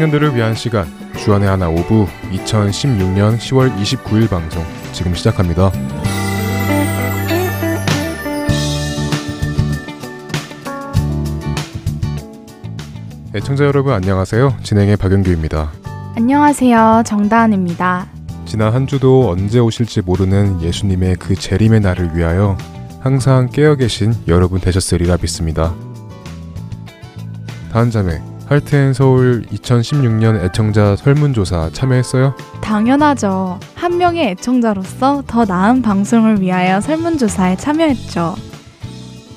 청년들을 위한 시간 주안의 하나 오부 2016년 10월 29일 방송 지금 시작합니다. 애청자 여러분 안녕하세요. 진행의 박영규입니다. 안녕하세요. 정다은입니다. 지난 한 주도 언제 오실지 모르는 예수님의 그 재림의 날을 위하여 항상 깨어 계신 여러분 되셨으리라 믿습니다. 다음 자매 할트앤 서울 2016년 애청자 설문조사 참여했어요? 당연하죠. 한 명의 애청자로서 더 나은 방송을 위하여 설문조사에 참여했죠.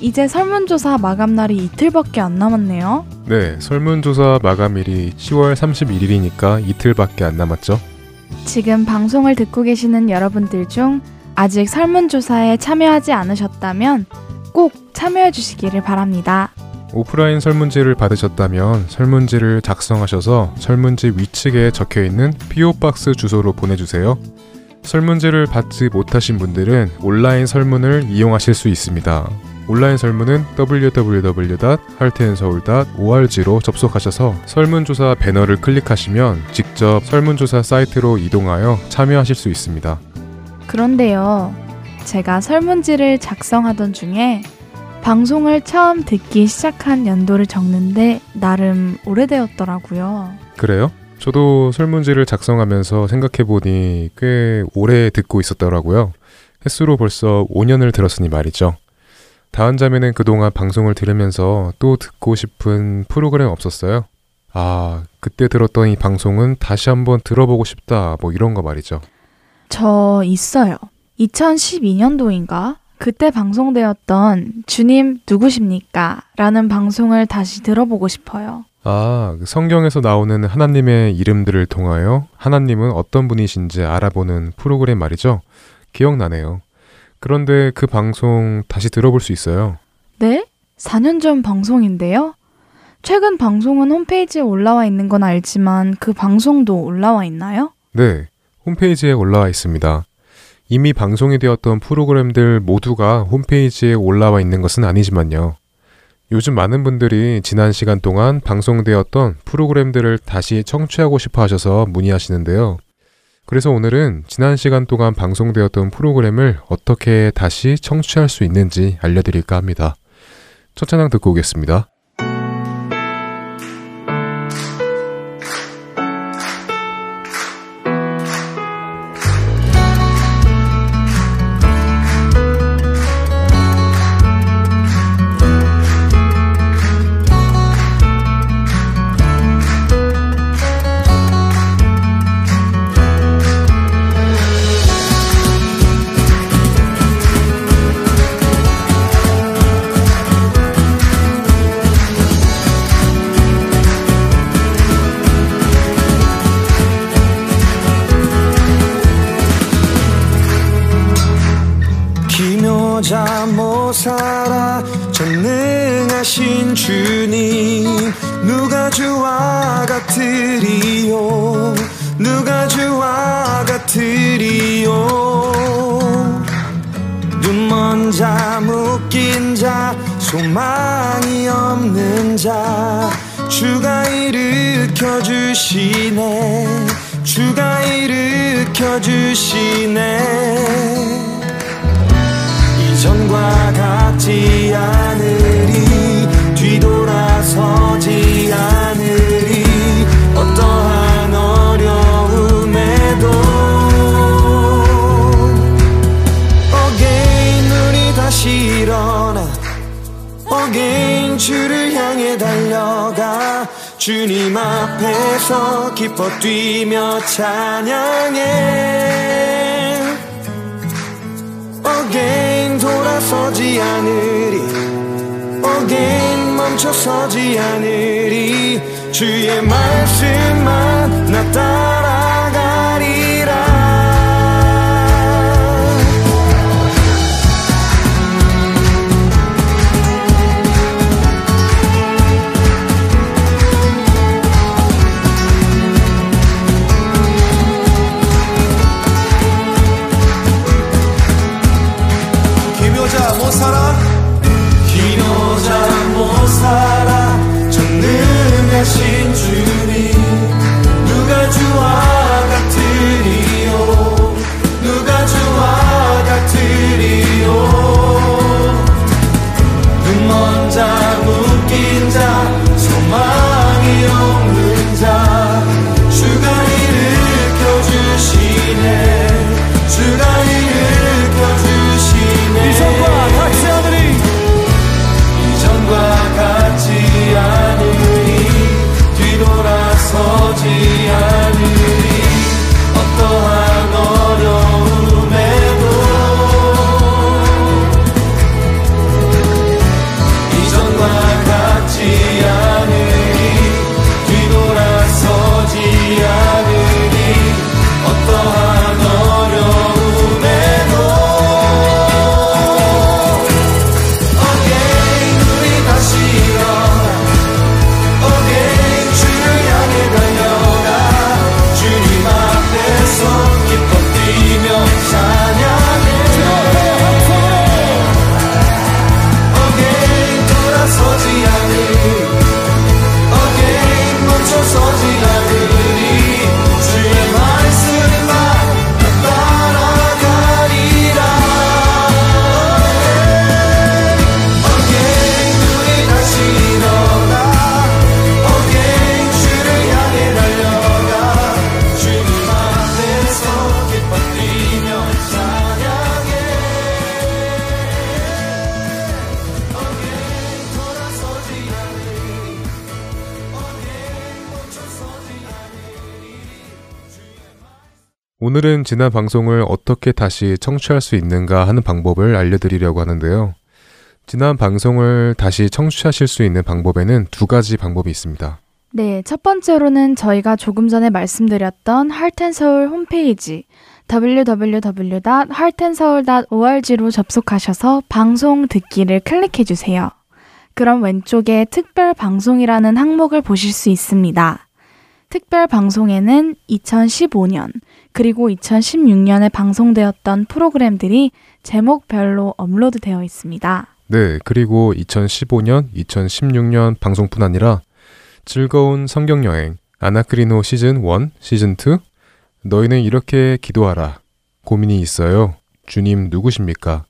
이제 설문조사 마감날이 이틀밖에 안 남았네요. 네, 설문조사 마감일이 10월 31일이니까 이틀밖에 안 남았죠. 지금 방송을 듣고 계시는 여러분들 중 아직 설문조사에 참여하지 않으셨다면 꼭 참여해 주시기를 바랍니다. 오프라인 설문지를 받으셨다면 설문지를 작성하셔서 설문지 위측에 적혀 있는 PO박스 주소로 보내주세요. 설문지를 받지 못하신 분들은 온라인 설문을 이용하실 수 있습니다. 온라인 설문은 www.할텐서울.org로 접속하셔서 설문조사 배너를 클릭하시면 직접 설문조사 사이트로 이동하여 참여하실 수 있습니다. 그런데요, 제가 설문지를 작성하던 중에 방송을 처음 듣기 시작한 연도를 적는데 나름 오래되었더라고요. 그래요? 저도 설문지를 작성하면서 생각해보니 꽤 오래 듣고 있었더라고요. 횟수로 벌써 5년을 들었으니 말이죠. 다은 자매는 그동안 방송을 들으면서 또 듣고 싶은 프로그램 없었어요? 아, 그때 들었던 이 방송은 다시 한번 들어보고 싶다, 뭐 이런 거 말이죠. 저 있어요. 2012년도인가? 그때 방송되었던 주님 누구십니까? 라는 방송을 다시 들어보고 싶어요. 아, 그 성경에서 나오는 하나님의 이름들을 통하여 하나님은 어떤 분이신지 알아보는 프로그램 말이죠. 기억나네요. 그런데 그 방송 다시 들어볼 수 있어요. 네? 4년 전 방송인데요? 최근 방송은 홈페이지에 올라와 있는 건 알지만 그 방송도 올라와 있나요? 네, 홈페이지에 올라와 있습니다. 이미 방송이 되었던 프로그램들 모두가 홈페이지에 올라와 있는 것은 아니지만요. 요즘 많은 분들이 지난 시간 동안 방송되었던 프로그램들을 다시 청취하고 싶어 하셔서 문의하시는데요. 그래서 오늘은 지난 시간 동안 방송되었던 프로그램을 어떻게 다시 청취할 수 있는지 알려드릴까 합니다. 첫 찬양 듣고 오겠습니다. 소망이 없는 자 주가 일으켜 주시네. 주가 일으켜 주시네. 이전과 같지 않으 again 주를 향해 달려가 주님 앞에서 기뻐 뛰며 찬양해. again 돌아서지 않으리 again 멈춰서지 않으리. 주의 말씀만 나 따라가리라 you are. 지난 방송을 어떻게 다시 청취할 수 있는가 하는 방법을 알려드리려고 하는데요. 지난 방송을 다시 청취하실 수 있는 방법에는 두 가지 방법이 있습니다. 네, 첫 번째로는 저희가 조금 전에 말씀드렸던 할텐서울 홈페이지 www.heartandseoul.org로 접속하셔서 방송 듣기를 클릭해 주세요. 그럼 왼쪽에 특별 방송이라는 항목을 보실 수 있습니다. 특별 방송에는 2015년 그리고 2016년에 방송되었던 프로그램들이 제목별로 업로드되어 있습니다. 네, 그리고 2015년, 2016년 방송뿐 아니라 즐거운 성경 여행, 아나크리노 시즌 1, 시즌 2, 너희는 이렇게 기도하라. 고민이 있어요. 주님 누구십니까?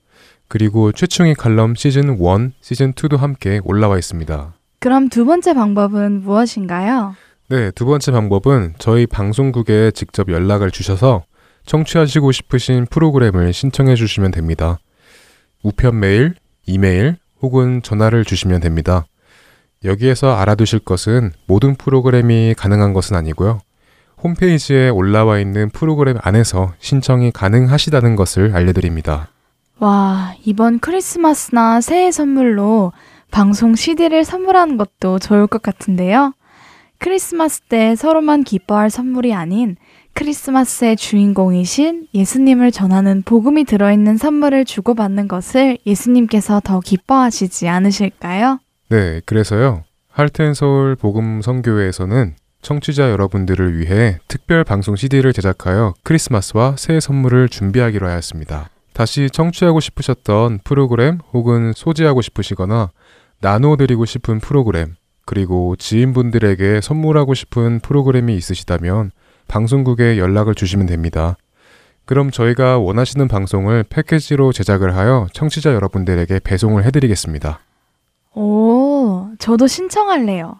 그리고 최충의 칼럼 시즌 1, 시즌 2도 함께 올라와 있습니다. 그럼 두 번째 방법은 무엇인가요? 네, 두 번째 방법은 저희 방송국에 직접 연락을 주셔서 청취하시고 싶으신 프로그램을 신청해 주시면 됩니다. 우편 메일, 이메일 혹은 전화를 주시면 됩니다. 여기에서 알아두실 것은 모든 프로그램이 가능한 것은 아니고요. 홈페이지에 올라와 있는 프로그램 안에서 신청이 가능하시다는 것을 알려드립니다. 와, 이번 크리스마스나 새해 선물로 방송 CD를 선물하는 것도 좋을 것 같은데요. 크리스마스 때 서로만 기뻐할 선물이 아닌 크리스마스의 주인공이신 예수님을 전하는 복음이 들어있는 선물을 주고받는 것을 예수님께서 더 기뻐하시지 않으실까요? 네, 그래서요. 할텐 서울 복음 선교회에서는 청취자 여러분들을 위해 특별 방송 CD를 제작하여 크리스마스와 새해 선물을 준비하기로 하였습니다. 다시 청취하고 싶으셨던 프로그램 혹은 소지하고 싶으시거나 나누어드리고 싶은 프로그램 그리고 지인분들에게 선물하고 싶은 프로그램이 있으시다면 방송국에 연락을 주시면 됩니다. 그럼 저희가 원하시는 방송을 패키지로 제작을 하여 청취자 여러분들에게 배송을 해드리겠습니다. 오, 저도 신청할래요.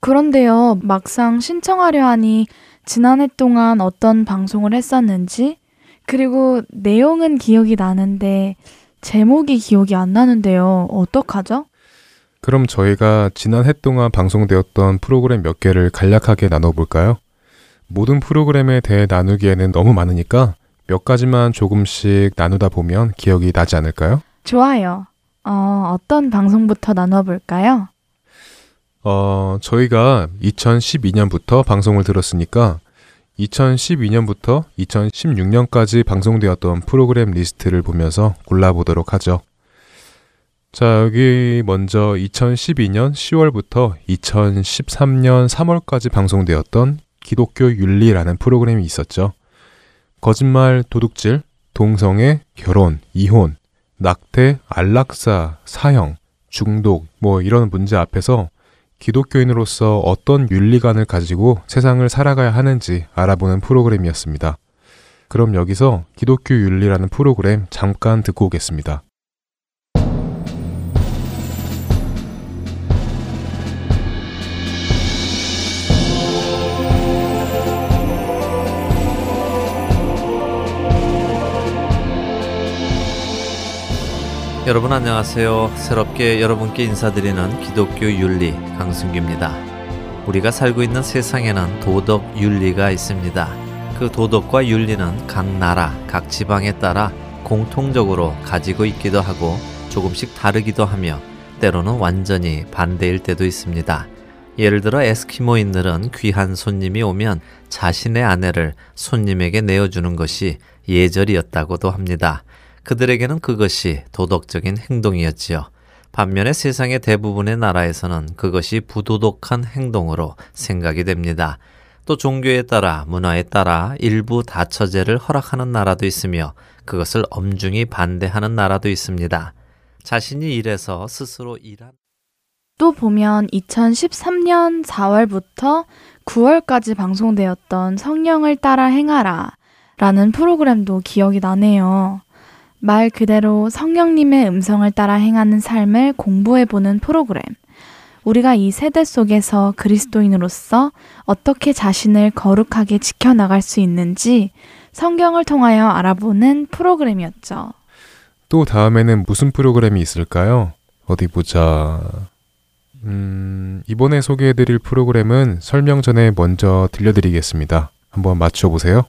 그런데요, 막상 신청하려 하니 지난해 동안 어떤 방송을 했었는지, 그리고 내용은 기억이 나는데, 제목이 기억이 안 나는데요. 어떡하죠? 그럼 저희가 지난 해 동안 방송되었던 프로그램 몇 개를 간략하게 나눠볼까요? 모든 프로그램에 대해 나누기에는 너무 많으니까 몇 가지만 조금씩 나누다 보면 기억이 나지 않을까요? 좋아요. 어, 어떤 방송부터 나눠볼까요? 어, 저희가 2012년부터 방송을 들었으니까 2012년부터 2016년까지 방송되었던 프로그램 리스트를 보면서 골라보도록 하죠. 자, 여기 먼저 2012년 10월부터 2013년 3월까지 방송되었던 기독교 윤리라는 프로그램이 있었죠. 거짓말, 도둑질, 동성애, 결혼, 이혼, 낙태, 안락사, 사형, 중독, 뭐 이런 문제 앞에서 기독교인으로서 어떤 윤리관을 가지고 세상을 살아가야 하는지 알아보는 프로그램이었습니다. 그럼 여기서 기독교 윤리라는 프로그램 잠깐 듣고 오겠습니다. 여러분 안녕하세요. 새롭게 여러분께 인사드리는 기독교 윤리 강승규입니다. 우리가 살고 있는 세상에는 도덕 윤리가 있습니다. 그 도덕과 윤리는 각 나라, 각 지방에 따라 공통적으로 가지고 있기도 하고 조금씩 다르기도 하며 때로는 완전히 반대일 때도 있습니다. 예를 들어 에스키모인들은 귀한 손님이 오면 자신의 아내를 손님에게 내어주는 것이 예절이었다고도 합니다. 그들에게는 그것이 도덕적인 행동이었지요. 반면에 세상의 대부분의 나라에서는 그것이 부도덕한 행동으로 생각이 됩니다. 또 종교에 따라 문화에 따라 일부 다처제를 허락하는 나라도 있으며 그것을 엄중히 반대하는 나라도 있습니다. 자신이 일해서 스스로 일한 또 보면 2013년 4월부터 9월까지 방송되었던 성령을 따라 행하라 라는 프로그램도 기억이 나네요. 말 그대로 성령님의 음성을 따라 행하는 삶을 공부해보는 프로그램. 우리가 이 세대 속에서 그리스도인으로서 어떻게 자신을 거룩하게 지켜나갈 수 있는지 성경을 통하여 알아보는 프로그램이었죠. 또 다음에는 무슨 프로그램이 있을까요? 어디 보자. 음, 이번에 소개해드릴 프로그램은 설명 전에 먼저 들려드리겠습니다. 한번 맞춰보세요.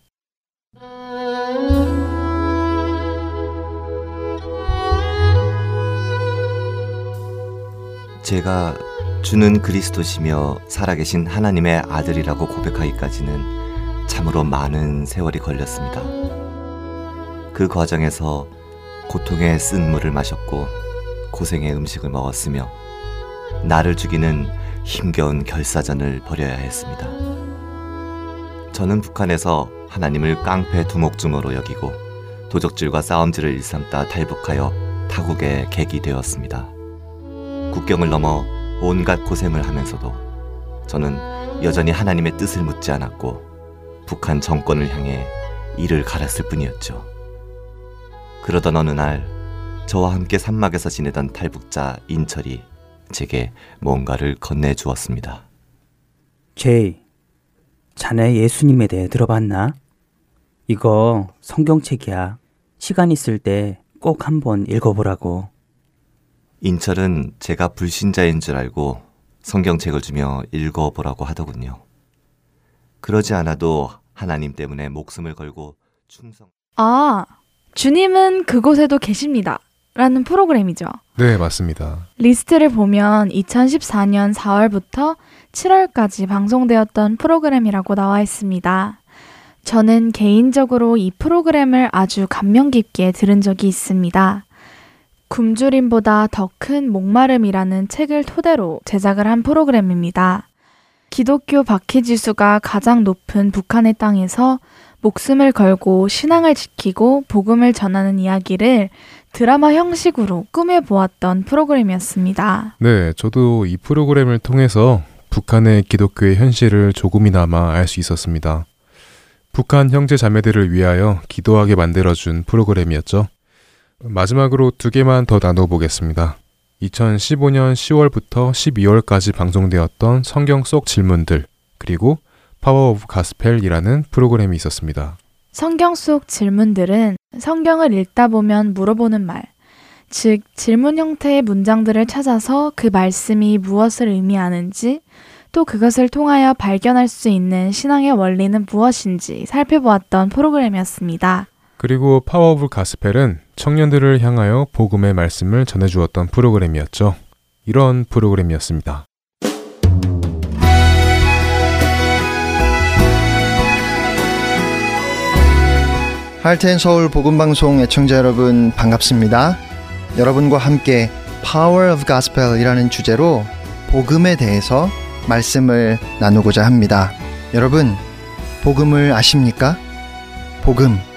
제가 주는 그리스도시며 살아계신 하나님의 아들이라고 고백하기까지는 참으로 많은 세월이 걸렸습니다. 그 과정에서 고통의 쓴 물을 마셨고 고생의 음식을 먹었으며 나를 죽이는 힘겨운 결사전을 벌여야 했습니다. 저는 북한에서 하나님을 깡패 두목주모로 여기고 도적질과 싸움질을 일삼다 탈북하여 타국에 객이 되었습니다. 국경을 넘어 온갖 고생을 하면서도 저는 여전히 하나님의 뜻을 묻지 않았고 북한 정권을 향해 이를 갈았을 뿐이었죠. 그러던 어느 날 저와 함께 산막에서 지내던 탈북자 인철이 제게 뭔가를 건네주었습니다. 제이, 자네 예수님에 대해 들어봤나? 이거 성경책이야. 시간 있을 때 꼭 한번 읽어보라고. 인철은 제가 불신자인 줄 알고 성경책을 주며 읽어보라고 하더군요. 그러지 않아도 하나님 때문에 목숨을 걸고 충성. 아, 주님은 그곳에도 계십니다. 라는 프로그램이죠. 네, 맞습니다. 리스트를 보면 2014년 4월부터 7월까지 방송되었던 프로그램이라고 나와 있습니다. 저는 개인적으로 이 프로그램을 아주 감명 깊게 들은 적이 있습니다. 굶주림보다 더 큰 목마름이라는 책을 토대로 제작을 한 프로그램입니다. 기독교 박해지수가 가장 높은 북한의 땅에서 목숨을 걸고 신앙을 지키고 복음을 전하는 이야기를 드라마 형식으로 꾸며보았던 프로그램이었습니다. 네, 저도 이 프로그램을 통해서 북한의 기독교의 현실을 조금이나마 알 수 있었습니다. 북한 형제 자매들을 위하여 기도하게 만들어준 프로그램이었죠. 마지막으로 두 개만 더 나눠보겠습니다. 2015년 10월부터 12월까지 방송되었던 성경 속 질문들, 그리고 Power of Gospel이라는 프로그램이 있었습니다. 성경 속 질문들은 성경을 읽다 보면 물어보는 말, 즉 질문 형태의 문장들을 찾아서 그 말씀이 무엇을 의미하는지 또 그것을 통하여 발견할 수 있는 신앙의 원리는 무엇인지 살펴보았던 프로그램이었습니다. 그리고 Power of Gospel은 청년들을 향하여 복음의 말씀을 전해주었던 프로그램이었죠. 이런 프로그램이었습니다. 할텐 서울 복음방송 애청자 여러분 반갑습니다. 여러분과 함께 Power of Gospel이라는 주제로 복음에 대해서 말씀을 나누고자 합니다. 여러분, 복음을 아십니까? 복음.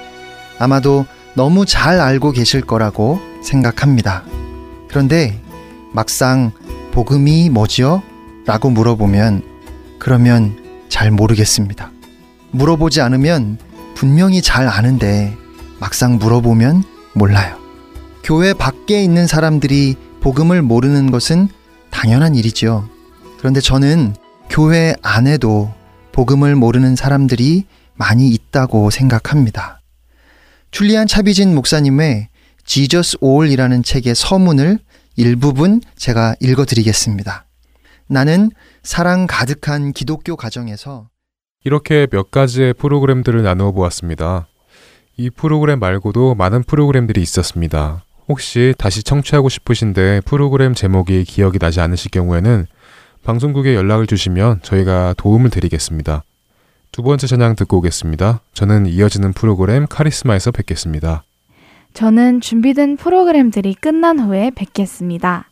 아마도 너무 잘 알고 계실 거라고 생각합니다. 그런데 막상 복음이 뭐지요? 라고 물어보면 그러면 잘 모르겠습니다. 물어보지 않으면 분명히 잘 아는데 막상 물어보면 몰라요. 교회 밖에 있는 사람들이 복음을 모르는 것은 당연한 일이지요. 그런데 저는 교회 안에도 복음을 모르는 사람들이 많이 있다고 생각합니다. 줄리안 차비진 목사님의 지저스 올이라는 책의 서문을 일부분 제가 읽어 드리겠습니다. 나는 사랑 가득한 기독교 가정에서 이렇게 몇 가지의 프로그램들을 나누어 보았습니다. 이 프로그램 말고도 많은 프로그램들이 있었습니다. 혹시 다시 청취하고 싶으신데 프로그램 제목이 기억이 나지 않으실 경우에는 방송국에 연락을 주시면 저희가 도움을 드리겠습니다. 두 번째 찬양 듣고 오겠습니다. 저는 이어지는 프로그램 카리스마에서 뵙겠습니다. 저는 준비된 프로그램들이 끝난 후에 뵙겠습니다.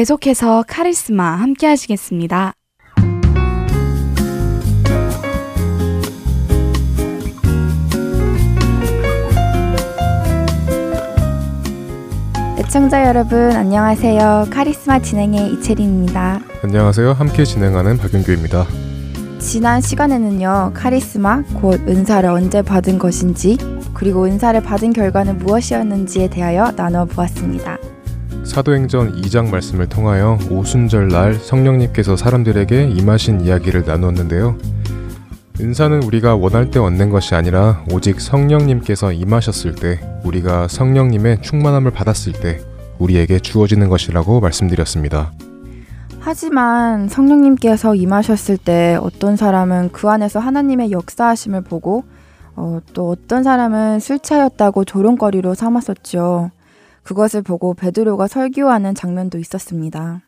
계속해서 카리스마 함께 하시겠습니다. 애청자 여러분 안녕하세요. 카리스마 진행의 이채린입니다. 안녕하세요. 함께 진행하는 박윤규입니다. 지난 시간에는요. 카리스마 곧 은사를 언제 받은 것인지 그리고 은사를 받은 결과는 무엇이었는지에 대하여 나눠 보았습니다. 사도행전 2장 말씀을 통하여 오순절 날 성령님께서 사람들에게 임하신 이야기를 나누었는데요. 은사는 우리가 원할 때 얻는 것이 아니라 오직 성령님께서 임하셨을 때 우리가 성령님의 충만함을 받았을 때 우리에게 주어지는 것이라고 말씀드렸습니다. 하지만 성령님께서 임하셨을 때 어떤 사람은 그 안에서 하나님의 역사하심을 보고 어, 또 어떤 사람은 술 취하였다고 조롱거리로 삼았었죠. 그것을 보고 베드로가 설교하는 장면도 있었습니다.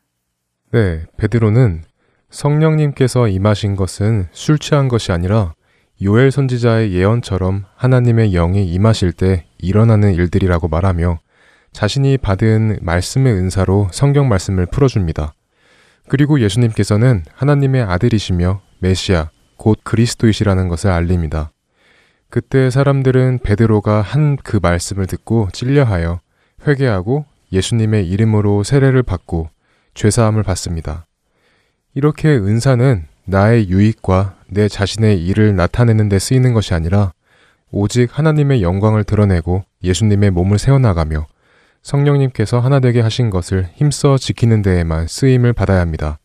네, 베드로는 성령님께서 임하신 것은 술 취한 것이 아니라 요엘 선지자의 예언처럼 하나님의 영이 임하실 때 일어나는 일들이라고 말하며 자신이 받은 말씀의 은사로 성경 말씀을 풀어줍니다. 그리고 예수님께서는 하나님의 아들이시며 메시아, 곧 그리스도이시라는 것을 알립니다. 그때 사람들은 베드로가 한 그 말씀을 듣고 찔려하여 회개하고 예수님의 이름으로 세례를 받고 죄사함을 받습니다. 이렇게 은사는 나의 유익과 내 자신의 일을 나타내는 데 쓰이는 것이 아니라 오직 하나님의 영광을 드러내고 예수님의 몸을 세워나가며 성령님께서 하나 되게 하신 것을 힘써 지키는 데에만 쓰임을 받아야 합니다.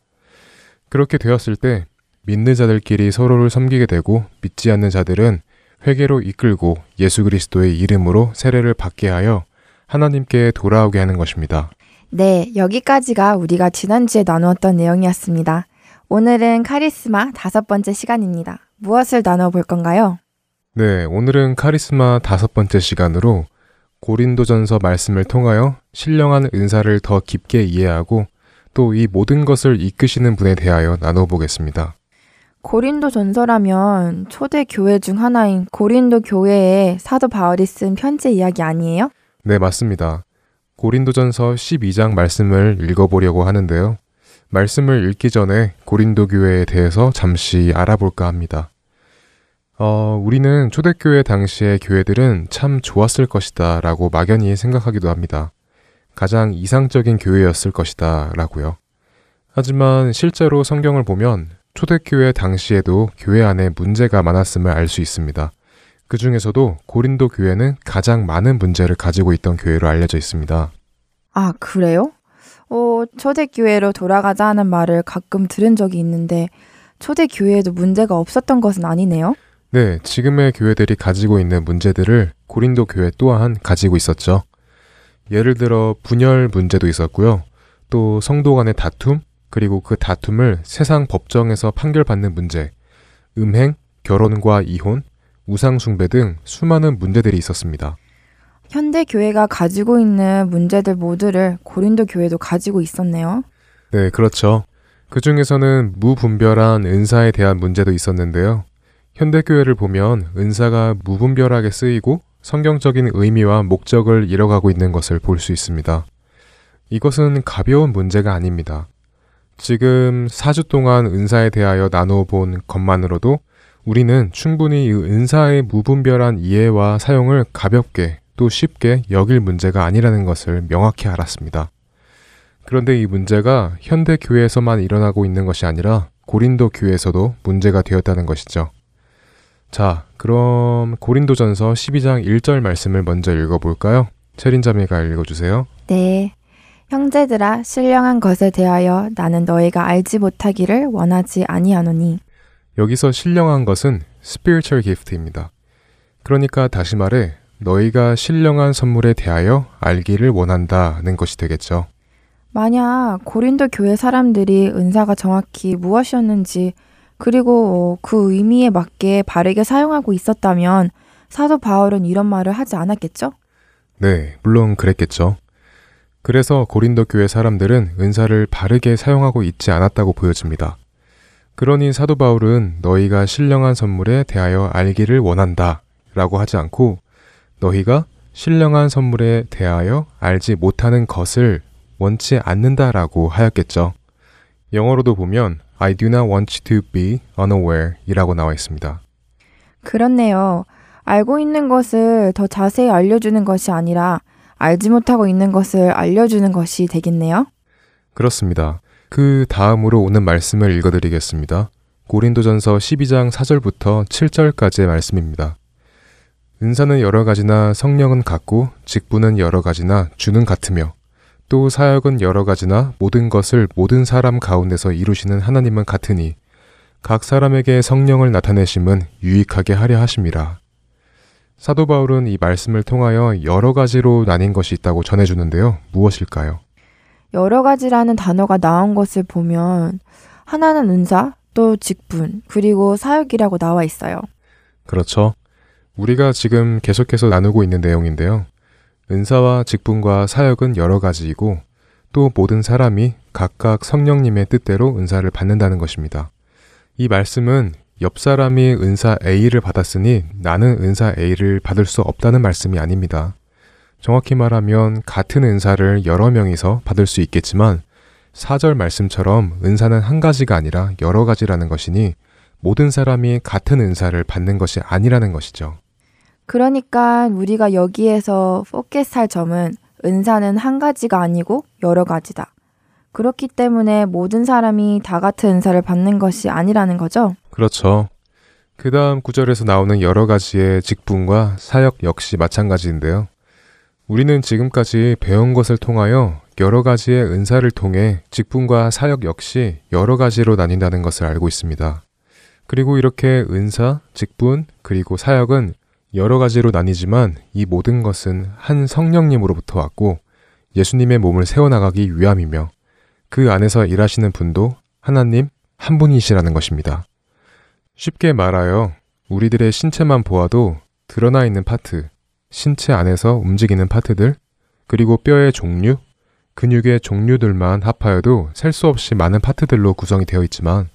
그렇게 되었을 때 믿는 자들끼리 서로를 섬기게 되고 믿지 않는 자들은 회개로 이끌고 예수 그리스도의 이름으로 세례를 받게 하여 하나님께 돌아오게 하는 것입니다. 네, 여기까지가 우리가 지난주에 나누었던 내용이었습니다. 오늘은 카리스마 다섯 번째 시간입니다. 무엇을 나눠 볼 건가요? 네, 오늘은 카리스마 다섯 번째 시간으로 고린도전서 말씀을 통하여 신령한 은사를 더 깊게 이해하고 또 이 모든 것을 이끄시는 분에 대하여 나눠 보겠습니다. 고린도 전서라면 초대 교회 중 하나인 고린도 교회에 사도 바울이 쓴 편지 이야기 아니에요? 네, 맞습니다. 고린도전서 12장 말씀을 읽어보려고 하는데요. 말씀을 읽기 전에 고린도 교회에 대해서 잠시 알아볼까 합니다. 어, 우리는 초대교회 당시의 교회들은 참 좋았을 것이다 라고 막연히 생각하기도 합니다. 가장 이상적인 교회였을 것이다 라고요. 하지만 실제로 성경을 보면 초대교회 당시에도 교회 안에 문제가 많았음을 알 수 있습니다. 그 중에서도 고린도 교회는 가장 많은 문제를 가지고 있던 교회로 알려져 있습니다. 아, 그래요? 어, 초대교회로 돌아가자 하는 말을 가끔 들은 적이 있는데 초대교회에도 문제가 없었던 것은 아니네요? 네, 지금의 교회들이 가지고 있는 문제들을 고린도 교회 또한 가지고 있었죠. 예를 들어 분열 문제도 있었고요. 또 성도 간의 다툼, 그리고 그 다툼을 세상 법정에서 판결받는 문제, 음행, 결혼과 이혼, 우상숭배 등 수많은 문제들이 있었습니다. 현대 교회가 가지고 있는 문제들 모두를 고린도 교회도 가지고 있었네요. 네, 그렇죠. 그 중에서는 무분별한 은사에 대한 문제도 있었는데요. 현대 교회를 보면 은사가 무분별하게 쓰이고 성경적인 의미와 목적을 잃어가고 있는 것을 볼 수 있습니다. 이것은 가벼운 문제가 아닙니다. 지금 4주 동안 은사에 대하여 나누어 본 것만으로도 우리는 충분히 이 은사의 무분별한 이해와 사용을 가볍게 또 쉽게 여길 문제가 아니라는 것을 명확히 알았습니다. 그런데 이 문제가 현대 교회에서만 일어나고 있는 것이 아니라 고린도 교회에서도 문제가 되었다는 것이죠. 자, 그럼 고린도전서 12장 1절 말씀을 먼저 읽어볼까요? 체린 자매가 읽어주세요. 네. 형제들아 신령한 것에 대하여 나는 너희가 알지 못하기를 원하지 아니하노니 여기서 신령한 것은 spiritual gift입니다. 그러니까 다시 말해 너희가 신령한 선물에 대하여 알기를 원한다는 것이 되겠죠. 만약 고린도 교회 사람들이 은사가 정확히 무엇이었는지 그리고 그 의미에 맞게 바르게 사용하고 있었다면 사도 바울은 이런 말을 하지 않았겠죠? 네, 물론 그랬겠죠. 그래서 고린도 교회 사람들은 은사를 바르게 사용하고 있지 않았다고 보여집니다. 그러니 사도 바울은 너희가 신령한 선물에 대하여 알기를 원한다 라고 하지 않고 너희가 신령한 선물에 대하여 알지 못하는 것을 원치 않는다라고 하였겠죠. 영어로도 보면 I do not want to be unaware 이라고 나와 있습니다. 그렇네요. 알고 있는 것을 더 자세히 알려주는 것이 아니라 알지 못하고 있는 것을 알려주는 것이 되겠네요. 그렇습니다. 그 다음으로 오는 말씀을 읽어드리겠습니다. 고린도전서 12장 4절부터 7절까지의 말씀입니다. 은사는 여러 가지나 성령은 같고 직분은 여러 가지나 주는 같으며 또 사역은 여러 가지나 모든 것을 모든 사람 가운데서 이루시는 하나님은 같으니 각 사람에게 성령을 나타내심은 유익하게 하려 하심이라. 사도 바울은 이 말씀을 통하여 여러 가지로 나뉜 것이 있다고 전해주는데요. 무엇일까요? 여러 가지라는 단어가 나온 것을 보면 하나는 은사, 또 직분, 그리고 사역이라고 나와 있어요. 그렇죠. 우리가 지금 계속해서 나누고 있는 내용인데요. 은사와 직분과 사역은 여러 가지이고 또 모든 사람이 각각 성령님의 뜻대로 은사를 받는다는 것입니다. 이 말씀은 옆 사람이 은사 A를 받았으니 나는 은사 A를 받을 수 없다는 말씀이 아닙니다. 정확히 말하면 같은 은사를 여러 명이서 받을 수 있겠지만 4절 말씀처럼 은사는 한 가지가 아니라 여러 가지라는 것이니 모든 사람이 같은 은사를 받는 것이 아니라는 것이죠. 그러니까 우리가 여기에서 포켓할 점은 은사는 한 가지가 아니고 여러 가지다. 그렇기 때문에 모든 사람이 다 같은 은사를 받는 것이 아니라는 거죠. 그렇죠. 그 다음 구절에서 나오는 여러 가지의 직분과 사역 역시 마찬가지인데요. 우리는 지금까지 배운 것을 통하여 여러 가지의 은사를 통해 직분과 사역 역시 여러 가지로 나뉜다는 것을 알고 있습니다. 그리고 이렇게 은사, 직분, 그리고 사역은 여러 가지로 나뉘지만 이 모든 것은 한 성령님으로부터 왔고 예수님의 몸을 세워나가기 위함이며 그 안에서 일하시는 분도 하나님 한 분이시라는 것입니다. 쉽게 말하여 우리들의 신체만 보아도 드러나 있는 파트, 신체 안에서 움직이는 파트들, 그리고 뼈의 종류, 근육의 종류들만 합하여도 셀 수 없이 많은 파트들로 구성이 되어 있지만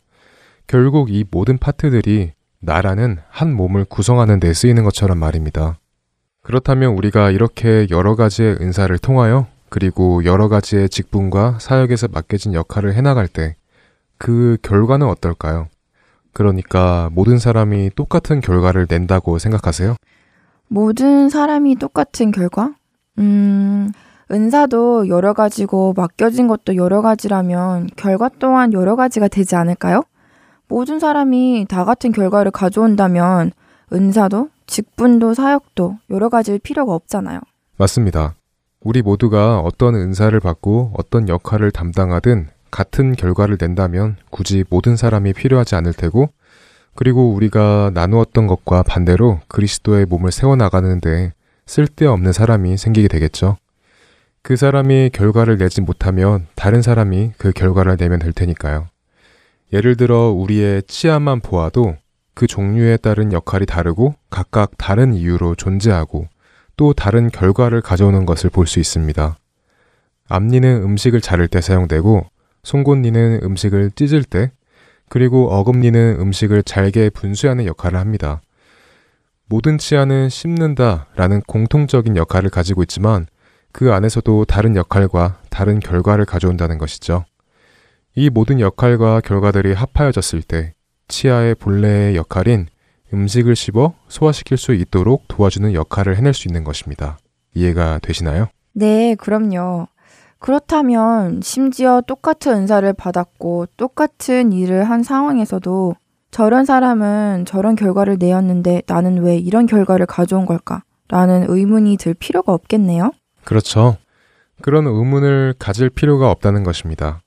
결국 이 모든 파트들이 나라는 한 몸을 구성하는 데 쓰이는 것처럼 말입니다. 그렇다면 우리가 이렇게 여러 가지의 은사를 통하여 그리고 여러 가지의 직분과 사역에서 맡겨진 역할을 해나갈 때 그 결과는 어떨까요? 그러니까 모든 사람이 똑같은 결과를 낸다고 생각하세요? 모든 사람이 똑같은 결과? 음, 은사도 여러 가지고 맡겨진 것도 여러 가지라면 결과 또한 여러 가지가 되지 않을까요? 모든 사람이 다 같은 결과를 가져온다면 은사도 직분도 사역도 여러 가지일 필요가 없잖아요. 맞습니다. 우리 모두가 어떤 은사를 받고 어떤 역할을 담당하든 같은 결과를 낸다면 굳이 모든 사람이 필요하지 않을 테고 그리고 우리가 나누었던 것과 반대로 그리스도의 몸을 세워나가는데 쓸데없는 사람이 생기게 되겠죠. 그 사람이 결과를 내지 못하면 다른 사람이 그 결과를 내면 될 테니까요. 예를 들어 우리의 치아만 보아도 그 종류에 따른 역할이 다르고 각각 다른 이유로 존재하고 또 다른 결과를 가져오는 것을 볼 수 있습니다. 앞니는 음식을 자를 때 사용되고 송곳니는 음식을 찢을 때 그리고 어금니는 음식을 잘게 분쇄하는 역할을 합니다. 모든 치아는 씹는다 라는 공통적인 역할을 가지고 있지만 그 안에서도 다른 역할과 다른 결과를 가져온다는 것이죠. 이 모든 역할과 결과들이 합하여졌을 때 치아의 본래의 역할인 음식을 씹어 소화시킬 수 있도록 도와주는 역할을 해낼 수 있는 것입니다. 이해가 되시나요? 네, 그럼요. 그렇다면 심지어 똑같은 은사를 받았고 똑같은 일을 한 상황에서도 저런 사람은 저런 결과를 내었는데 나는 왜 이런 결과를 가져온 걸까? 라는 의문이 들 필요가 없겠네요. 그렇죠. 그런 의문을 가질 필요가 없다는 것입니다.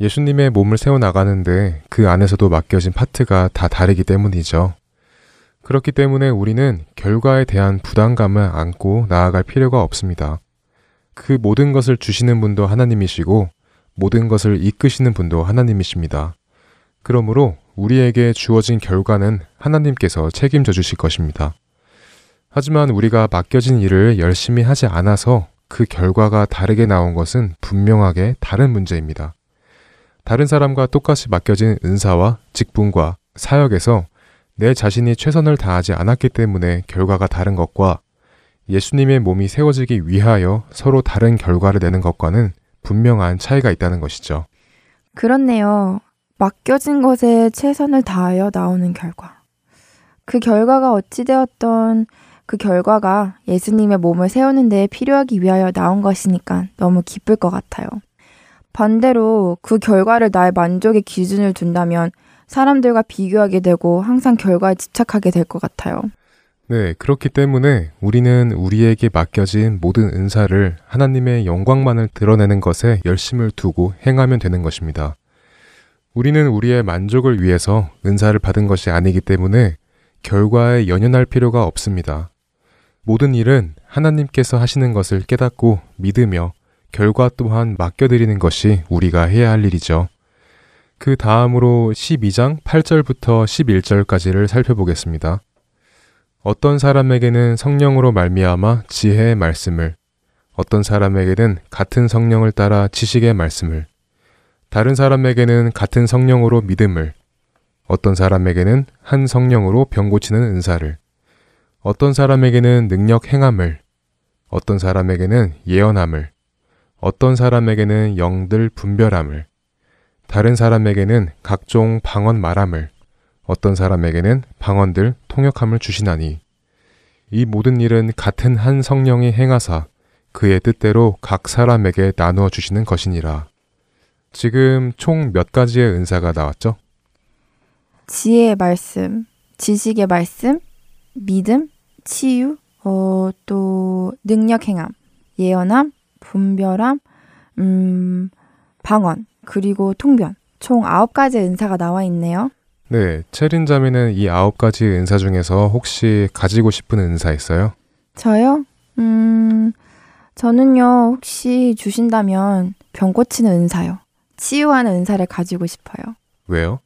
예수님의 몸을 세워나가는데 그 안에서도 맡겨진 파트가 다 다르기 때문이죠. 그렇기 때문에 우리는 결과에 대한 부담감을 안고 나아갈 필요가 없습니다. 그 모든 것을 주시는 분도 하나님이시고 모든 것을 이끄시는 분도 하나님이십니다. 그러므로 우리에게 주어진 결과는 하나님께서 책임져 주실 것입니다. 하지만 우리가 맡겨진 일을 열심히 하지 않아서 그 결과가 다르게 나온 것은 분명하게 다른 문제입니다. 다른 사람과 똑같이 맡겨진 은사와 직분과 사역에서 내 자신이 최선을 다하지 않았기 때문에 결과가 다른 것과 예수님의 몸이 세워지기 위하여 서로 다른 결과를 내는 것과는 분명한 차이가 있다는 것이죠. 그렇네요. 맡겨진 것에 최선을 다하여 나오는 결과. 그 결과가 어찌되었던 그 결과가 예수님의 몸을 세우는 데 필요하기 위하여 나온 것이니까 너무 기쁠 것 같아요. 반대로 그 결과를 나의 만족의 기준을 둔다면 사람들과 비교하게 되고 항상 결과에 집착하게 될 것 같아요. 네, 그렇기 때문에 우리는 우리에게 맡겨진 모든 은사를 하나님의 영광만을 드러내는 것에 열심을 두고 행하면 되는 것입니다. 우리는 우리의 만족을 위해서 은사를 받은 것이 아니기 때문에 결과에 연연할 필요가 없습니다. 모든 일은 하나님께서 하시는 것을 깨닫고 믿으며 결과 또한 맡겨드리는 것이 우리가 해야 할 일이죠. 그 다음으로 12장 8절부터 11절까지를 살펴보겠습니다. 어떤 사람에게는 성령으로 말미암아 지혜의 말씀을, 어떤 사람에게는 같은 성령을 따라 지식의 말씀을, 다른 사람에게는 같은 성령으로 믿음을, 어떤 사람에게는 한 성령으로 병 고치는 은사를, 어떤 사람에게는 능력 행함을, 어떤 사람에게는 예언함을, 어떤 사람에게는 영들 분별함을, 다른 사람에게는 각종 방언 말함을, 어떤 사람에게는 방언들, 통역함을 주시나니 이 모든 일은 같은 한 성령이 행하사 그의 뜻대로 각 사람에게 나누어 주시는 것이니라. 지금 총 몇 가지의 은사가 나왔죠? 지혜의 말씀, 지식의 말씀, 믿음, 치유, 어, 또 능력 행함, 예언함, 분별함, 음, 방언, 그리고 통변. 총 아홉 가지의 은사가 나와 있네요. 네, 체린 자매는 이 아홉 가지 은사 중에서 혹시 가지고 싶은 은사 있어요? 저요? 음, 저는요, 혹시 주신다면 병 고치는 은사요. 치유하는 은사를 가지고 싶어요. 왜요?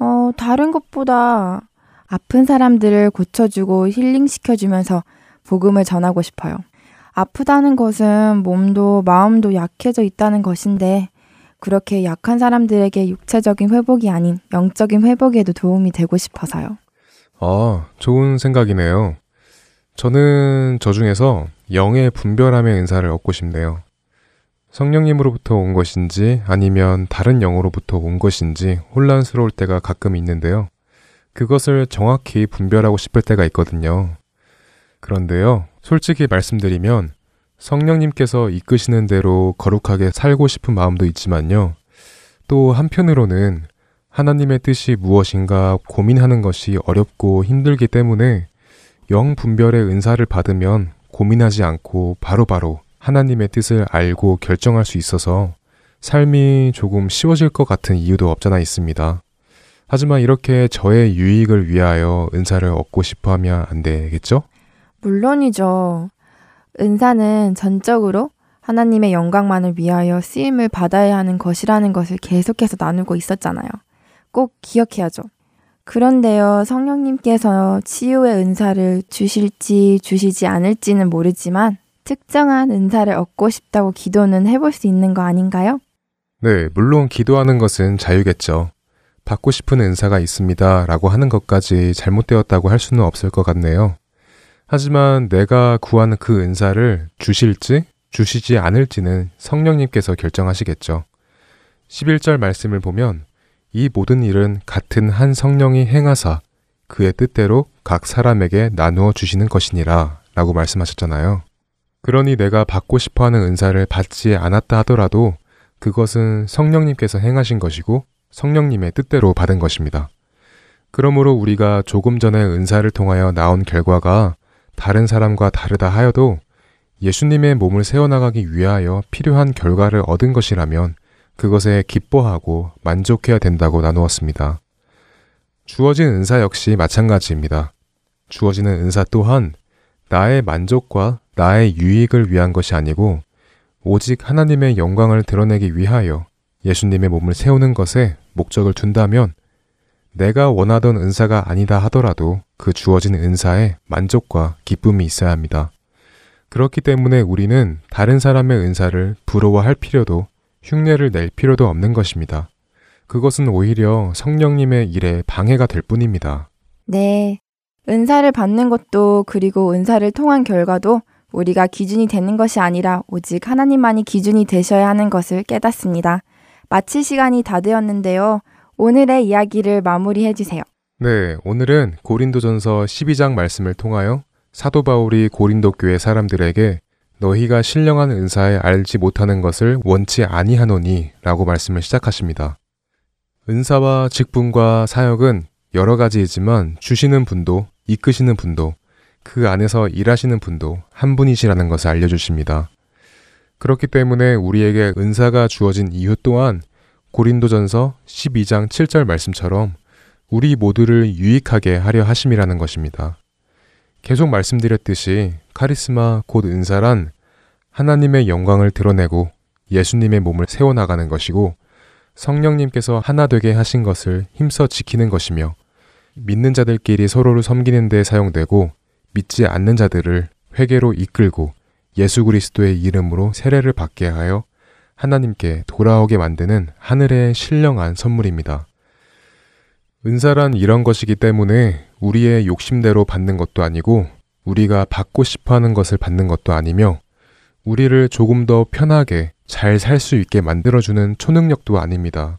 어, 다른 것보다 아픈 사람들을 고쳐주고 힐링시켜주면서 복음을 전하고 싶어요. 아프다는 것은 몸도 마음도 약해져 있다는 것인데, 그렇게 약한 사람들에게 육체적인 회복이 아닌 영적인 회복에도 도움이 되고 싶어서요. 아, 좋은 생각이네요. 저는 저 중에서 영의 분별함의 은사를 얻고 싶네요. 성령님으로부터 온 것인지 아니면 다른 영으로부터 온 것인지 혼란스러울 때가 가끔 있는데요. 그것을 정확히 분별하고 싶을 때가 있거든요. 그런데요, 솔직히 말씀드리면 성령님께서 이끄시는 대로 거룩하게 살고 싶은 마음도 있지만요. 또 한편으로는 하나님의 뜻이 무엇인가 고민하는 것이 어렵고 힘들기 때문에 영 분별의 은사를 받으면 고민하지 않고 바로바로 하나님의 뜻을 알고 결정할 수 있어서 삶이 조금 쉬워질 것 같은 이유도 없잖아 있습니다. 하지만 이렇게 저의 유익을 위하여 은사를 얻고 싶어 하면 안 되겠죠? 물론이죠. 은사는 전적으로 하나님의 영광만을 위하여 쓰임을 받아야 하는 것이라는 것을 계속해서 나누고 있었잖아요. 꼭 기억해야죠. 그런데요, 성령님께서 치유의 은사를 주실지 주시지 않을지는 모르지만 특정한 은사를 얻고 싶다고 기도는 해볼 수 있는 거 아닌가요? 네, 물론 기도하는 것은 자유겠죠. 받고 싶은 은사가 있습니다. 라고 하는 것까지 잘못되었다고 할 수는 없을 것 같네요. 하지만 내가 구하는 그 은사를 주실지 주시지 않을지는 성령님께서 결정하시겠죠. 11절 말씀을 보면 이 모든 일은 같은 한 성령이 행하사 그의 뜻대로 각 사람에게 나누어 주시는 것이니라 라고 말씀하셨잖아요. 그러니 내가 받고 싶어 하는 은사를 받지 않았다 하더라도 그것은 성령님께서 행하신 것이고 성령님의 뜻대로 받은 것입니다. 그러므로 우리가 조금 전에 은사를 통하여 나온 결과가 다른 사람과 다르다 하여도 예수님의 몸을 세워나가기 위하여 필요한 결과를 얻은 것이라면 그것에 기뻐하고 만족해야 된다고 나누었습니다. 주어진 은사 역시 마찬가지입니다. 주어지는 은사 또한 나의 만족과 나의 유익을 위한 것이 아니고 오직 하나님의 영광을 드러내기 위하여 예수님의 몸을 세우는 것에 목적을 둔다면 내가 원하던 은사가 아니다 하더라도 그 주어진 은사에 만족과 기쁨이 있어야 합니다. 그렇기 때문에 우리는 다른 사람의 은사를 부러워할 필요도 흉내를 낼 필요도 없는 것입니다. 그것은 오히려 성령님의 일에 방해가 될 뿐입니다. 네. 은사를 받는 것도 그리고 은사를 통한 결과도 우리가 기준이 되는 것이 아니라 오직 하나님만이 기준이 되셔야 하는 것을 깨닫습니다. 마칠 시간이 다 되었는데요. 오늘의 이야기를 마무리해 주세요. 네, 오늘은 고린도전서 12장 말씀을 통하여 사도 바울이 고린도 교회 사람들에게 너희가 신령한 은사에 알지 못하는 것을 원치 아니하노니 라고 말씀을 시작하십니다. 은사와 직분과 사역은 여러 가지이지만 주시는 분도 이끄시는 분도 그 안에서 일하시는 분도 한 분이시라는 것을 알려주십니다. 그렇기 때문에 우리에게 은사가 주어진 이유 또한 고린도전서 12장 7절 말씀처럼 우리 모두를 유익하게 하려 하심이라는 것입니다. 계속 말씀드렸듯이 카리스마 곧 은사란 하나님의 영광을 드러내고 예수님의 몸을 세워나가는 것이고 성령님께서 하나 되게 하신 것을 힘써 지키는 것이며 믿는 자들끼리 서로를 섬기는 데 사용되고 믿지 않는 자들을 회개로 이끌고 예수 그리스도의 이름으로 세례를 받게 하여 하나님께 돌아오게 만드는 하늘의 신령한 선물입니다. 은사란 이런 것이기 때문에 우리의 욕심대로 받는 것도 아니고 우리가 받고 싶어 하는 것을 받는 것도 아니며 우리를 조금 더 편하게 잘 살 수 있게 만들어주는 초능력도 아닙니다.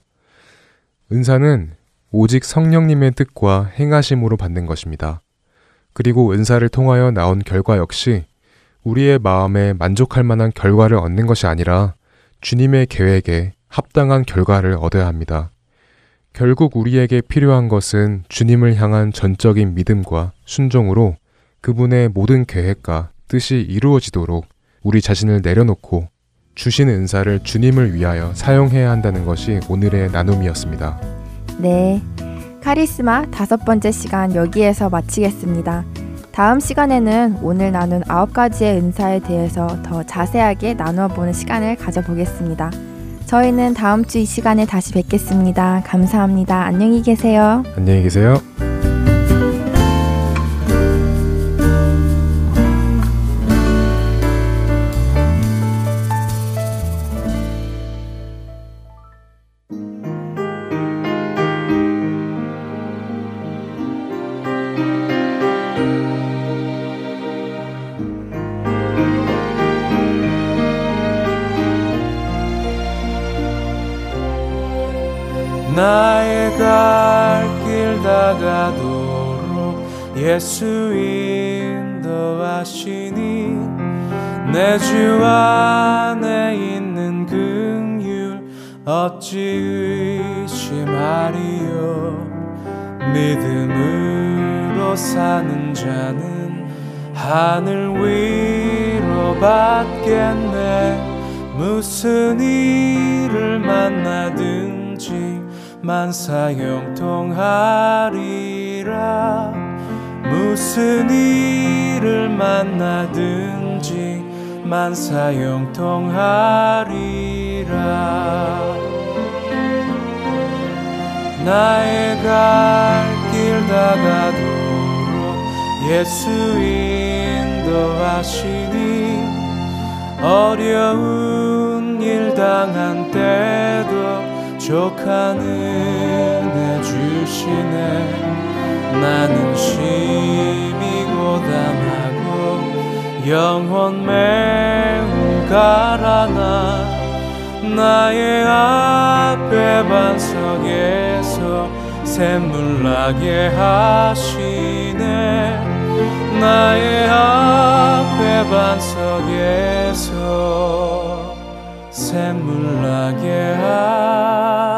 은사는 오직 성령님의 뜻과 행하심으로 받는 것입니다. 그리고 은사를 통하여 나온 결과 역시 우리의 마음에 만족할 만한 결과를 얻는 것이 아니라 주님의 계획에 합당한 결과를 얻어야 합니다. 결국 우리에게 필요한 것은 주님을 향한 전적인 믿음과 순종으로 그분의 모든 계획과 뜻이 이루어지도록 우리 자신을 내려놓고 주신 은사를 주님을 위하여 사용해야 한다는 것이 오늘의 나눔이었습니다. 네. 카리스마 다섯 번째 시간 여기에서 마치겠습니다. 다음 시간에는 오늘 나눈 아홉 가지의 은사에 대해서 더 자세하게 나누어 보는 시간을 가져보겠습니다. 저희는 다음 주 이 시간에 다시 뵙겠습니다. 감사합니다. 안녕히 계세요. 안녕히 계세요. 예수 인도하시니 내 주 안에 있는 긍휼 어찌 의심하리요? 믿음으로 사는 자는 하늘 위로 받겠네. 무슨 일을 만나든지 만사형통하리라 무슨 일을 만나든지 만사형통하리라. 나의 갈 길 다가도록 예수 인도하시니 어려운 일 당한 때도 족한 은혜 주시네 나는 심히 고단하고 영혼 매우 가라나 나의 앞에 반석에서 샘물 나게 하시네. 나의 앞에 반석에서 샘물 나게 하시네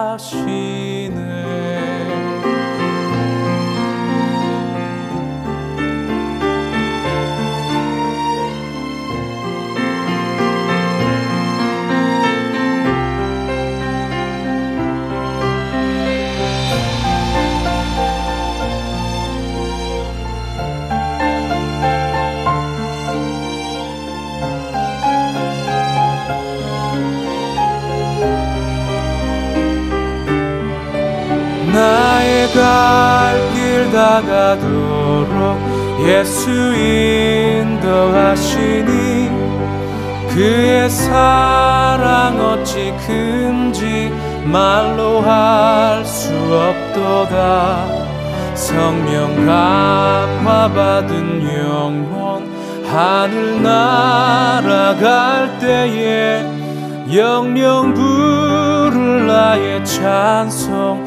갈길 다가도록 예수 인도하시니 그의 사랑 어찌 큰지 말로 할 수 없도다. 성령 감화 받은 영혼 하늘 날아갈 때에 영영 부를 나의 찬송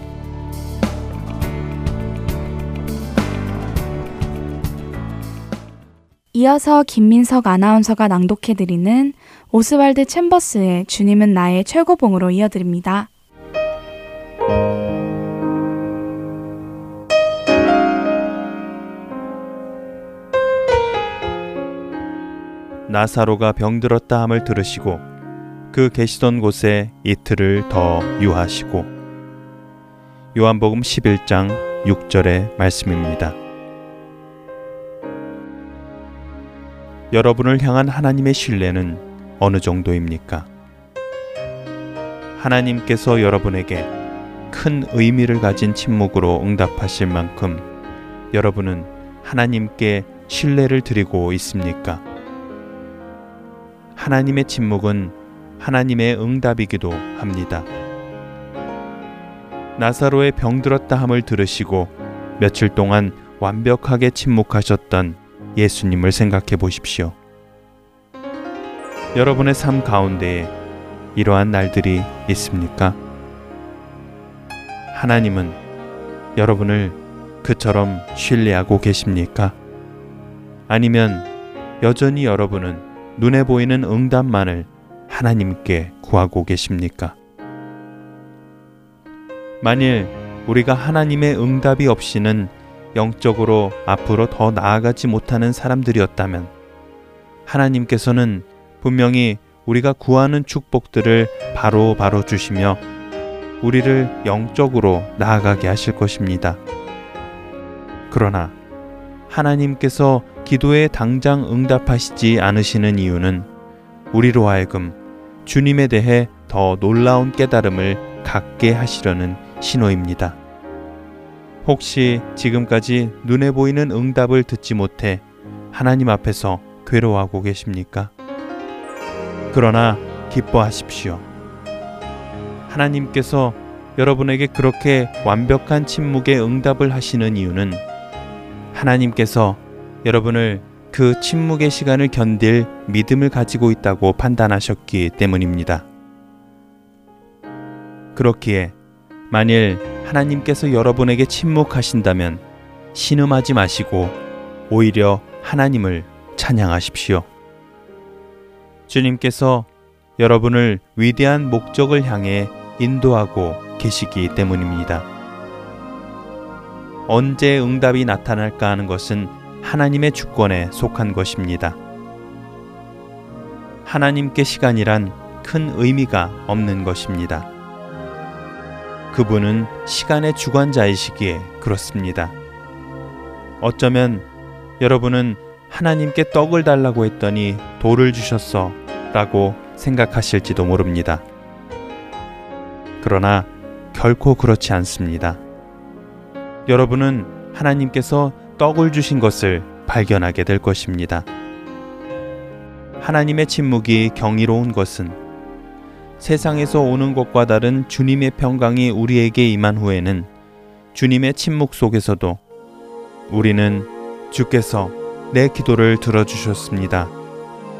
이어서 김민석 아나운서가 낭독해드리는 오스왈드 챔버스의 주님은 나의 최고봉으로 이어드립니다. 나사로가 병들었다 함을 들으시고 그 계시던 곳에 이틀을 더 유하시고 요한복음 11장 6절의 말씀입니다. 여러분을 향한 하나님의 신뢰는 어느 정도입니까? 하나님께서 여러분에게 큰 의미를 가진 침묵으로 응답하실 만큼 여러분은 하나님께 신뢰를 드리고 있습니까? 하나님의 침묵은 하나님의 응답이기도 합니다. 나사로의 병들었다 함을 들으시고 며칠 동안 완벽하게 침묵하셨던 예수님을 생각해 보십시오. 여러분의 삶 가운데에 이러한 날들이 있습니까? 하나님은 여러분을 그처럼 신뢰하고 계십니까? 아니면 여전히 여러분은 눈에 보이는 응답만을 하나님께 구하고 계십니까? 만일 우리가 하나님의 응답이 없이는 영적으로 앞으로 더 나아가지 못하는 사람들이었다면 하나님께서는 분명히 우리가 구하는 축복들을 바로 바로 주시며 우리를 영적으로 나아가게 하실 것입니다. 그러나 하나님께서 기도에 당장 응답하시지 않으시는 이유는 우리로 하여금 주님에 대해 더 놀라운 깨달음을 갖게 하시려는 신호입니다. 혹시 지금까지 눈에 보이는 응답을 듣지 못해 하나님 앞에서 괴로워하고 계십니까? 그러나 기뻐하십시오. 하나님께서 여러분에게 그렇게 완벽한 침묵의 응답을 하시는 이유는 하나님께서 여러분을 그 침묵의 시간을 견딜 믿음을 가지고 있다고 판단하셨기 때문입니다. 그렇기에 만일 하나님께서 여러분에게 침묵하신다면 신음하지 마시고 오히려 하나님을 찬양하십시오. 주님께서 여러분을 위대한 목적을 향해 인도하고 계시기 때문입니다. 언제 응답이 나타날까 하는 것은 하나님의 주권에 속한 것입니다. 하나님께 시간이란 큰 의미가 없는 것입니다. 그분은 시간의 주관자이시기에 그렇습니다. 어쩌면 여러분은 하나님께 떡을 달라고 했더니 돌을 주셨어 라고 생각하실지도 모릅니다. 그러나 결코 그렇지 않습니다. 여러분은 하나님께서 떡을 주신 것을 발견하게 될 것입니다. 하나님의 침묵이 경이로운 것은 세상에서 오는 것과 다른 주님의 평강이 우리에게 임한 후에는 주님의 침묵 속에서도 우리는 주께서 내 기도를 들어주셨습니다.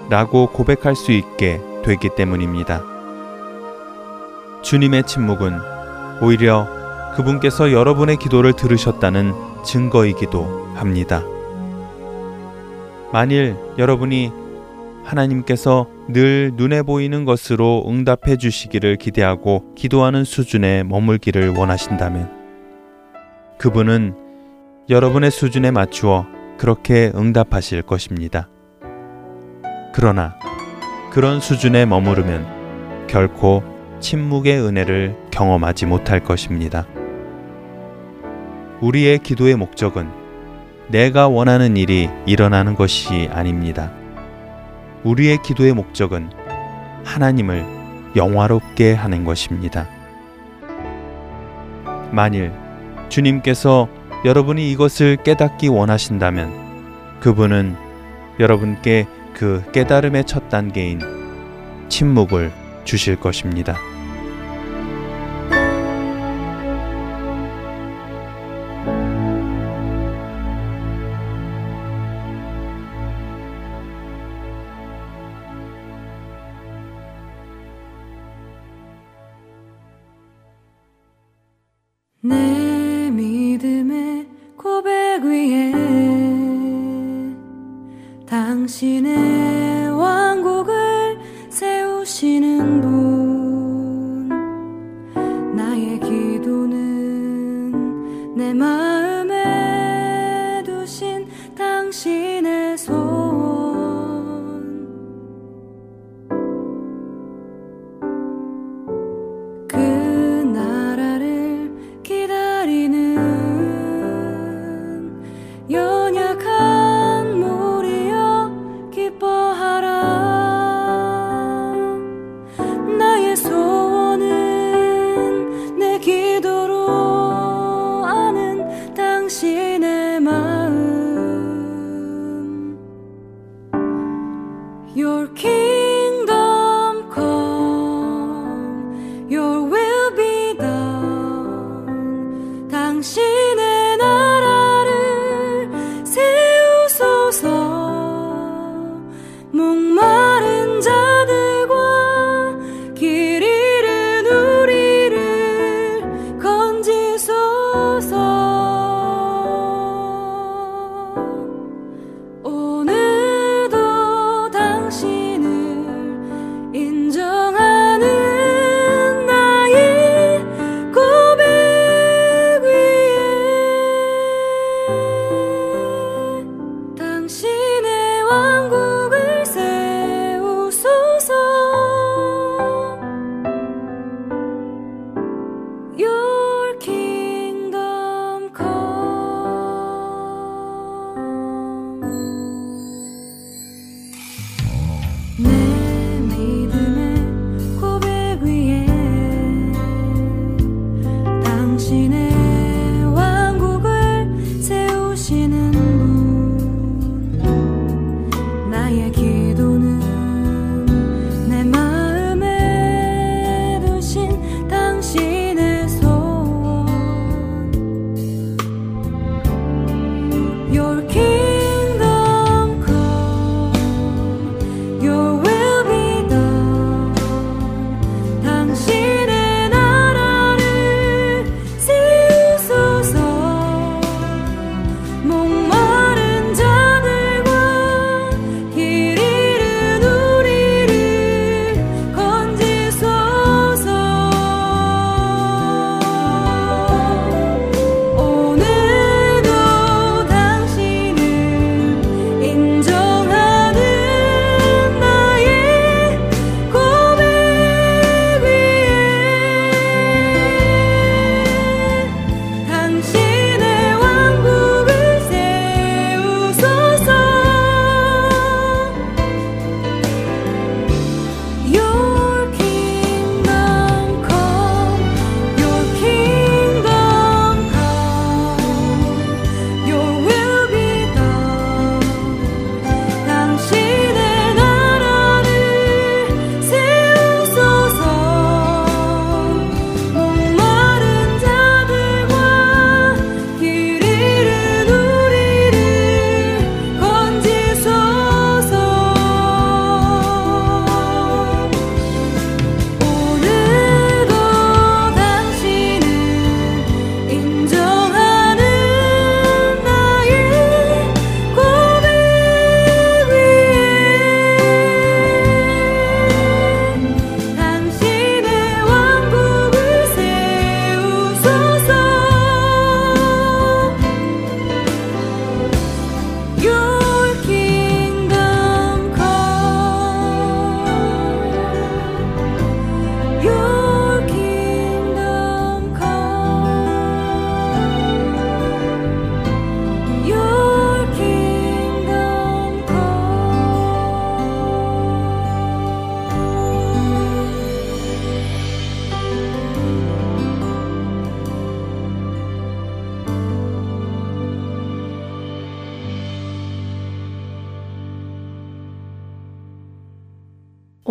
라고 고백할 수 있게 되기 때문입니다. 주님의 침묵은 오히려 그분께서 여러분의 기도를 들으셨다는 증거이기도 합니다. 만일 여러분이 하나님께서 늘 눈에 보이는 것으로 응답해 주시기를 기대하고 기도하는 수준에 머물기를 원하신다면 그분은 여러분의 수준에 맞추어 그렇게 응답하실 것입니다. 그러나 그런 수준에 머무르면 결코 침묵의 은혜를 경험하지 못할 것입니다. 우리의 기도의 목적은 내가 원하는 일이 일어나는 것이 아닙니다. 우리의 기도의 목적은 하나님을 영화롭게 하는 것입니다. 만일 주님께서 여러분이 이것을 깨닫기 원하신다면 그분은 여러분께 그 깨달음의 첫 단계인 침묵을 주실 것입니다.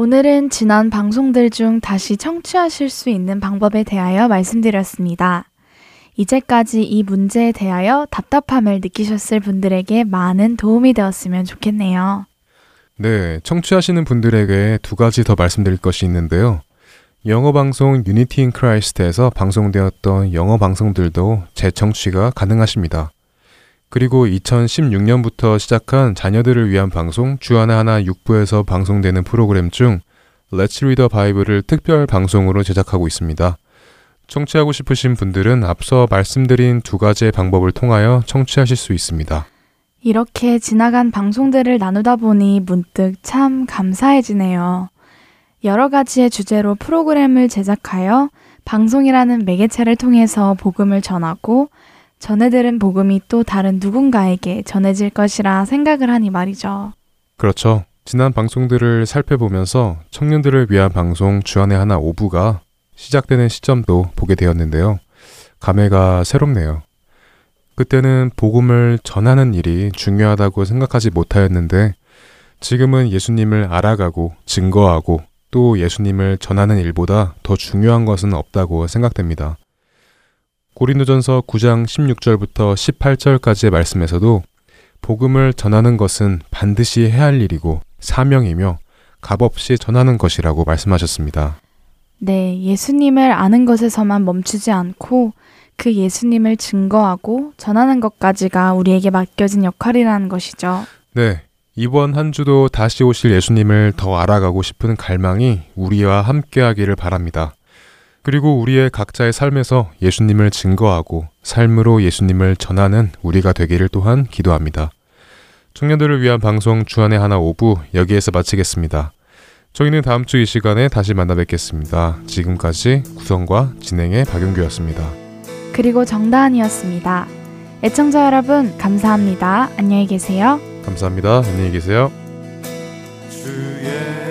오늘은 지난 방송들 중 다시 청취하실 수 있는 방법에 대하여 말씀드렸습니다. 이제까지 이 문제에 대하여 답답함을 느끼셨을 분들에게 많은 도움이 되었으면 좋겠네요. 네, 청취하시는 분들에게 두 가지 더 말씀드릴 것이 있는데요. 영어 방송 Unity in Christ에서 방송되었던 영어 방송들도 재청취가 가능하십니다. 그리고 2016년부터 시작한 자녀들을 위한 방송 주안의 하나 6부에서 방송되는 프로그램 중 Let's Read the Bible을 특별 방송으로 제작하고 있습니다. 청취하고 싶으신 분들은 앞서 말씀드린 두 가지의 방법을 통하여 청취하실 수 있습니다. 이렇게 지나간 방송들을 나누다 보니 문득 참 감사해지네요. 여러 가지의 주제로 프로그램을 제작하여 방송이라는 매개체를 통해서 복음을 전하고 전해들은 복음이 또 다른 누군가에게 전해질 것이라 생각을 하니 말이죠. 그렇죠. 지난 방송들을 살펴보면서 청년들을 위한 방송 주안의 하나 5부가 시작되는 시점도 보게 되었는데요. 감회가 새롭네요. 그때는 복음을 전하는 일이 중요하다고 생각하지 못하였는데 지금은 예수님을 알아가고 증거하고 또 예수님을 전하는 일보다 더 중요한 것은 없다고 생각됩니다. 고린도전서 9장 16절부터 18절까지의 말씀에서도 복음을 전하는 것은 반드시 해야 할 일이고 사명이며 값없이 전하는 것이라고 말씀하셨습니다. 네, 예수님을 아는 것에서만 멈추지 않고 그 예수님을 증거하고 전하는 것까지가 우리에게 맡겨진 역할이라는 것이죠. 네. 이번 한 주도 다시 오실 예수님을 더 알아가고 싶은 갈망이 우리와 함께 하기를 바랍니다. 그리고 우리의 각자의 삶에서 예수님을 증거하고 삶으로 예수님을 전하는 우리가 되기를 또한 기도합니다. 청년들을 위한 방송 주안의 하나 5부 여기에서 마치겠습니다. 저희는 다음 주 이 시간에 다시 만나 뵙겠습니다. 지금까지 구성과 진행의 박용규였습니다. 그리고 정다은이었습니다. 애청자 여러분, 감사합니다. 안녕히 계세요. 감사합니다. 안녕히 계세요. 주예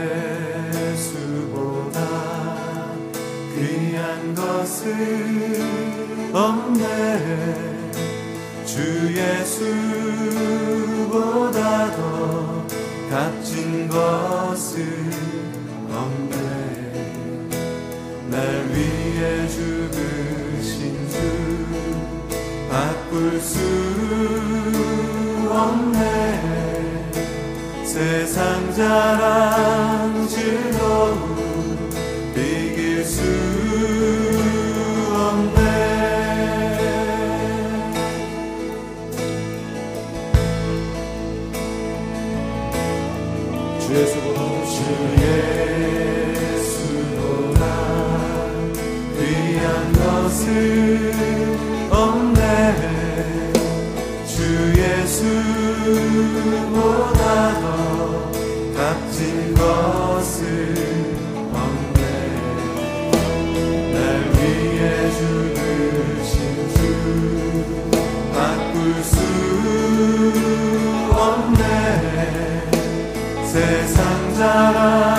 것은 없네. 주 예수보다 더 값진 것은 없네. 날 위해 죽으신 주 바꿀 수 없네. 세상 자랑 즐거움 이길 수 예수보다 더 값진 것은 없네. 날 위해 죽으신 주 바꿀 수 없네. 세상 자랑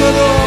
no.